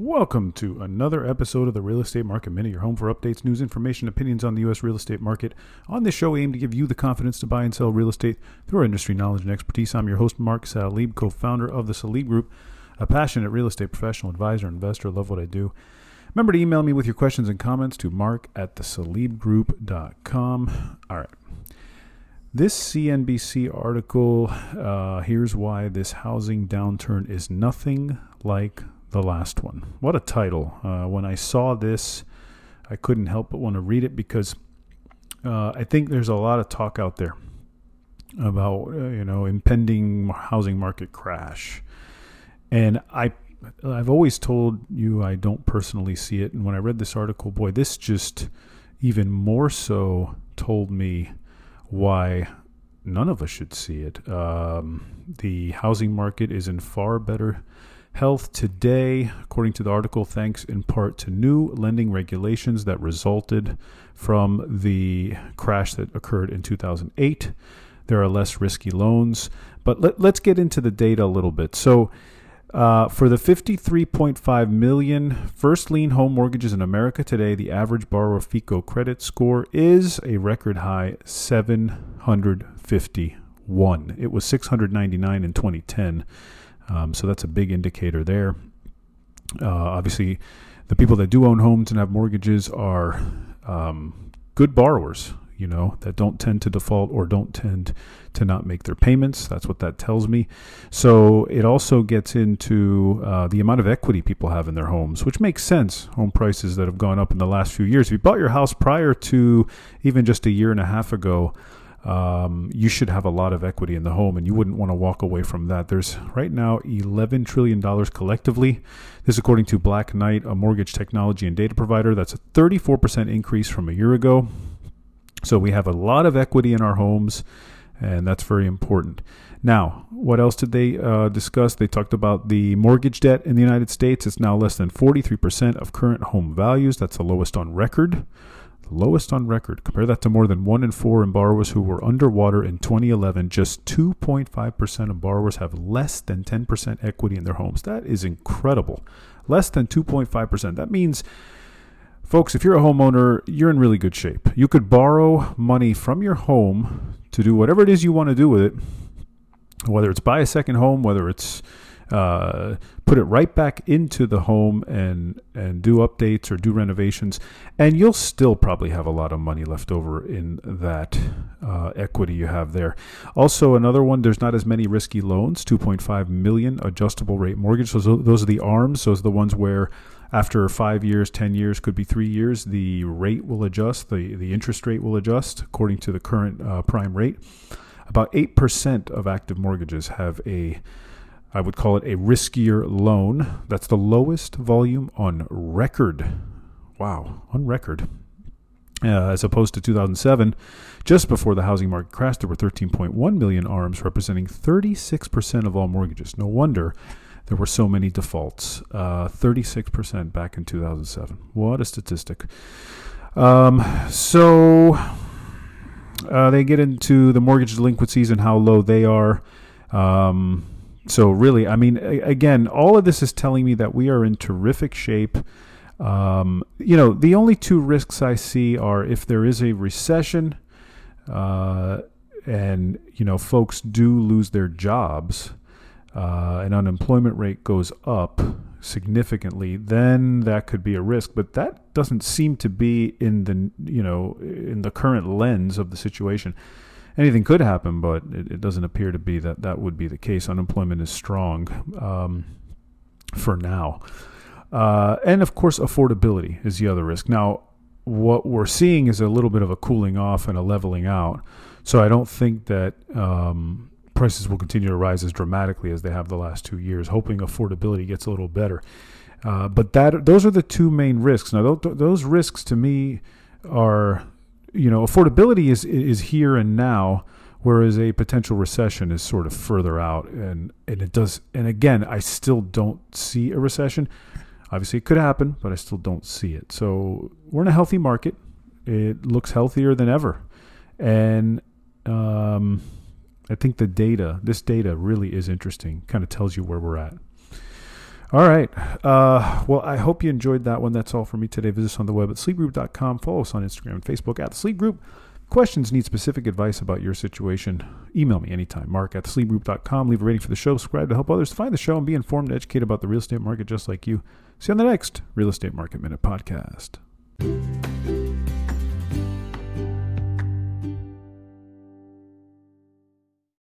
Welcome to another episode of the Real Estate Market Minute, your home for updates, news, information, opinions on the U.S. real estate market. On this show, we aim to give you the confidence to buy and sell real estate through our industry knowledge and expertise. I'm your host, Mark Salib, co founder of the Salib Group, a passionate real estate professional, advisor, investor. Love what I do. Remember to email me with your questions and comments to mark at thesalibgroup.com. All right. This CNBC article, uh, here's why this housing downturn is nothing like the last one. What a title. Uh, when I saw this, I couldn't help but want to read it because uh, I think there's a lot of talk out there about, uh, you know, impending housing market crash. And I I've always told you I don't personally see it. And when I read this article, boy, this just even more so told me why none of us should see it. Um, the housing market is in far better health today, according to the article, thanks in part to new lending regulations that resulted from the crash that occurred in 2008. There are less risky loans. But let, us get into the data a little bit. So, uh, for the 53.5 million first lien home mortgages in America today, the average borrower FICO credit score is a record high 751. It was 699 in 2010. Um, so that's a big indicator there. Uh, obviously, the people that do own homes and have mortgages are um, good borrowers, you know, that don't tend to default or don't tend to not make their payments. That's what that tells me. So it also gets into uh, the amount of equity people have in their homes, which makes sense. Home prices that have gone up in the last few years. If you bought your house prior to even just a year and a half ago, um, you should have a lot of equity in the home and you wouldn't want to walk away from that. There's right now $11 trillion collectively. This, according to Black Knight, a mortgage technology and data provider. That's a 34% increase from a year ago. So we have a lot of equity in our homes, and that's very important. Now, what else did they uh, discuss? They talked about the mortgage debt in the United States. It's now less than 43% of current home values. That's the lowest on record lowest on record. Compare that to more than one in four in borrowers who were underwater in 2011. Just 2.5% of borrowers have less than 10% equity in their homes. That is incredible. Less than 2.5%. That means, folks, if you're a homeowner, you're in really good shape. You could borrow money from your home to do whatever it is you want to do with it, whether it's buy a second home, whether it's put it right back into the home and and do updates or do renovations, and you'll still probably have a lot of money left over in that uh, equity you have there. Also, another one, there's not as many risky loans. 2.5 million adjustable rate mortgage. So those are the ARMs. Those are the ones where after five years, 10 years, could be three years, the rate will adjust, the, the interest rate will adjust according to the current uh, prime rate. About 8% of active mortgages have a I would call it a riskier loan. That's the lowest volume on record. Wow, on record. Uh, as opposed to 2007, just before the housing market crashed, there were 13.1 million ARMs, representing 36% of all mortgages. No wonder there were so many defaults. Uh, 36% back in 2007. What a statistic. Um, so uh, they get into the mortgage delinquencies and how low they are. Um, so really, I mean, again, all of this is telling me that we are in terrific shape. Um, you know, the only two risks I see are if there is a recession, uh, and you know, folks do lose their jobs, uh, and unemployment rate goes up significantly, then that could be a risk. But that doesn't seem to be in the you know in the current lens of the situation anything could happen, but it, it, doesn't appear to be that that would be the case. Unemployment is strong um, for now. Uh, and of course, affordability is the other risk. Now, what we're seeing is a little bit of a cooling off and a leveling out. So I don't think that um, prices will continue to rise as dramatically as they have the last two years, hoping affordability gets a little better. Uh, but that those are the two main risks. Now, those, those risks to me are you know, affordability is is here and now, whereas a potential recession is sort of further out, and and it does. And again, I still don't see a recession. Obviously, it could happen, but I still don't see it. So we're in a healthy market. It looks healthier than ever, and um, I think the data, this data, really is interesting. Kind of tells you where we're at. All right. Uh, well, I hope you enjoyed that one. That's all for me today. Visit us on the web at salibgroup.com. Follow us on Instagram and Facebook at the Salib Group. Questions, need specific advice about your situation, email me anytime. Mark at salibgroup.com. Leave a rating for the show. Subscribe to help others find the show and be informed and educated about the real estate market just like you. See you on the next Real Estate Market Minute podcast.